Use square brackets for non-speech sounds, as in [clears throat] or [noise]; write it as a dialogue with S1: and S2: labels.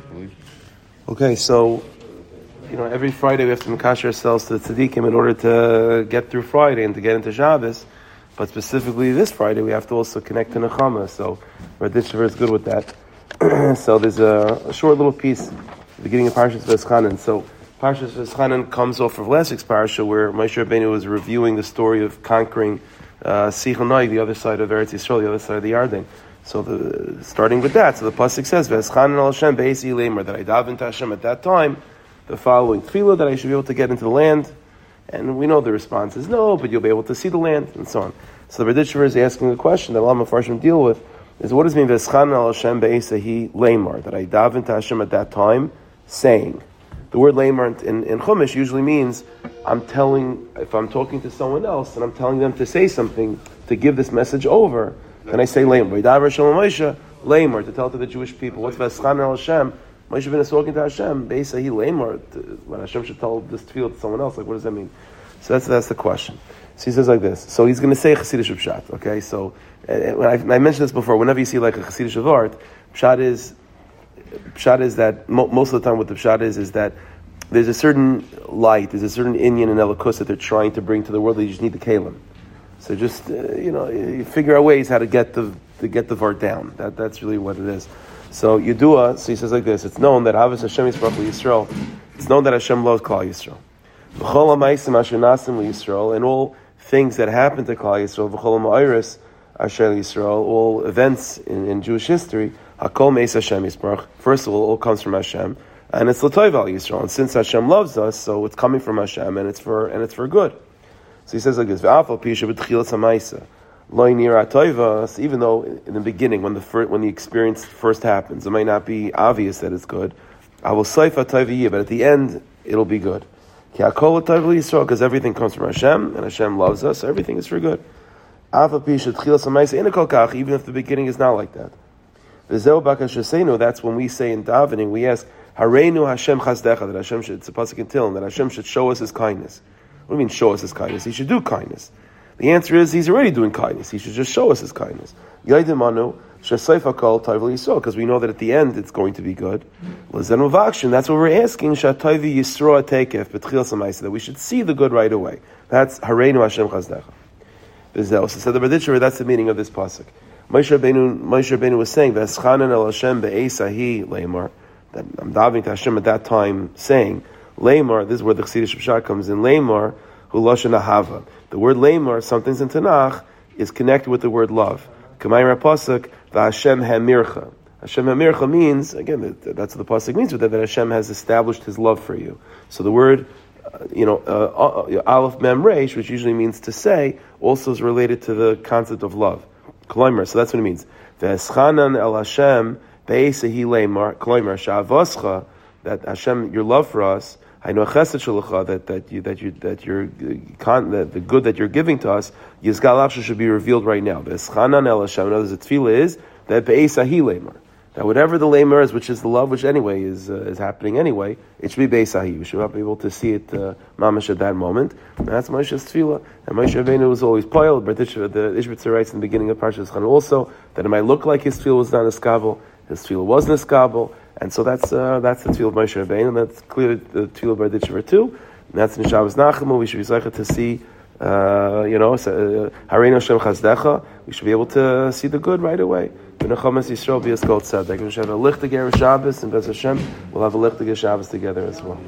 S1: properly.
S2: Okay, so you know every Friday we have to makash ourselves to the tzaddikim in order to get through Friday and to get into Shabbos. But specifically this Friday we have to also connect to Nechama. So Berditchever is good with that. [clears throat] so there's a, a, short little piece, beginning of Parshas Veschanan. So Parshas Veschanan comes off of last week's parsha where Moshe Rabbeinu was reviewing the story of conquering uh, Sichonai, the other side of Eretz Yisrael, the other side of the Yarden. So the, starting with that, so the pasuk says, "Veschanan al Hashem beisi lemer," that I davened to Hashem at that time, the following tefillah that I should be able to get into the land, and we know the response is no, but you'll be able to see the land, and so on. So the Berditchever is asking the question that Lama Farshim deal with is what does it mean Veschanan al Hashem beisi lemer that I davened to Hashem at that time, saying. The word lamer in, in Chumash usually means I'm telling, if I'm talking to someone else and I'm telling them to say something, to give this message over, then I say lamer. Lamer, to tell to the Jewish people, what's Veschan al Hashem? Moshe is talking to Hashem, Beisa he lamer, when Hashem should tell this feel to someone else, like what does that mean? So that's, that's the question. So he says like this. So he's going to say Chassidish Pshat, okay? So uh, I, I, mentioned this before, whenever you see like a Chassidish of art, Pshat is pshat is that mo- most of the time what the pshat is is that there's a certain light, there's a certain inyan and elikus that they're trying to bring to the world. They just need the kalim. So just uh, you know, you figure out ways how to get the to get the vart down. That that's really what it is. So Yedua, so he says like this: It's known that Havas Hashem is Yisrael. It's known that Hashem loves Klal Yisrael. V'chol ha'maisim asher nasim Yisrael, and all things that happen to Klal Yisrael, v'chol ha'ma'iris asher Yisrael, all events in, in Jewish history Hakol Meis Hashem Yisbarach. First of all, all comes from Hashem, and it's Latoiv Al Yisrael. And since Hashem loves us, so it's coming from Hashem, and it's for and it's for good. So he says like this: V'afal pisha b'tchilas ha'maisa. Lo so even though in the beginning, when the first, when the experience first happens, it might not be obvious that it's good. I will seifa but at the end, it'll be good. Because everything comes from Hashem, and Hashem loves us, so everything is for good. Even if the beginning is not like that. That's when we say in davening, we ask, Hareinu Hashem chazdecha, that Hashem should, it's a pasuk in Tillim, that Hashem should show us His kindness. What do you mean show us His kindness? He should do kindness. The answer is He's already doing kindness. He should just show us His kindness. Yaidimanu, because we know that at the end it's going to be good. That's what we're asking, that we should see the good right away. That's Hareinu Hashem chazdecha. So the Berditcher, that's the meaning of this pasuk. Moshe Rabbeinu, Moshe was saying, "V'eschanan el Hashem be'esahi leimar." That I'm davening to Hashem at that time, saying, "Leimar." This is where the Chassidish Pshat comes in. Leimar, hu lashon ahava. The word leimar, something's in Tanakh, is connected with the word love. Kamayra pasuk v'Hashem hamircha. Hashem hamircha means again that's what the pasuk means with that that Hashem has established His love for you. So the word uh, you know, uh, uh, aleph mem resh, which usually means to say, also is related to the concept of love. Kloimer, so that's what it means. V'eschanan el Hashem be'esehi leimar, kloimer, sha'avoscha, that Hashem, your love for us, I know that, that you, that you, that you're, that the good that you're giving to us, Yizgal should be revealed right now. V'eschanan el Hashem, in other words, the tefillah is, that be'esahi leimar. That whatever the lamer is, which is the love, which anyway is uh, is happening anyway, it should be Beisahi. We should not be able to see it uh, mamash at that moment. And that's Moshe's tefillah. And Moshe Rabbeinu was always poil. The Ishbitzer writes in the beginning of Parshas Chan also that it might look like his tefillah was not a skabel, his tefillah was a skabel, and so that's uh, that's the tefillah of Moshe Rabbeinu, and that's clearly the tefillah of Berditchever too. And that's in Shabbos Nachamu. We should be zeichet to see. Uh, you know, uh, Hareinu Hashem Chazdecha. We should be able to see the good right away. V'nechomas Yisrael kol tzedek. We should have a lichtige Shabbos, and Bez Hashem, we'll have a lichtige Shabbos together as well.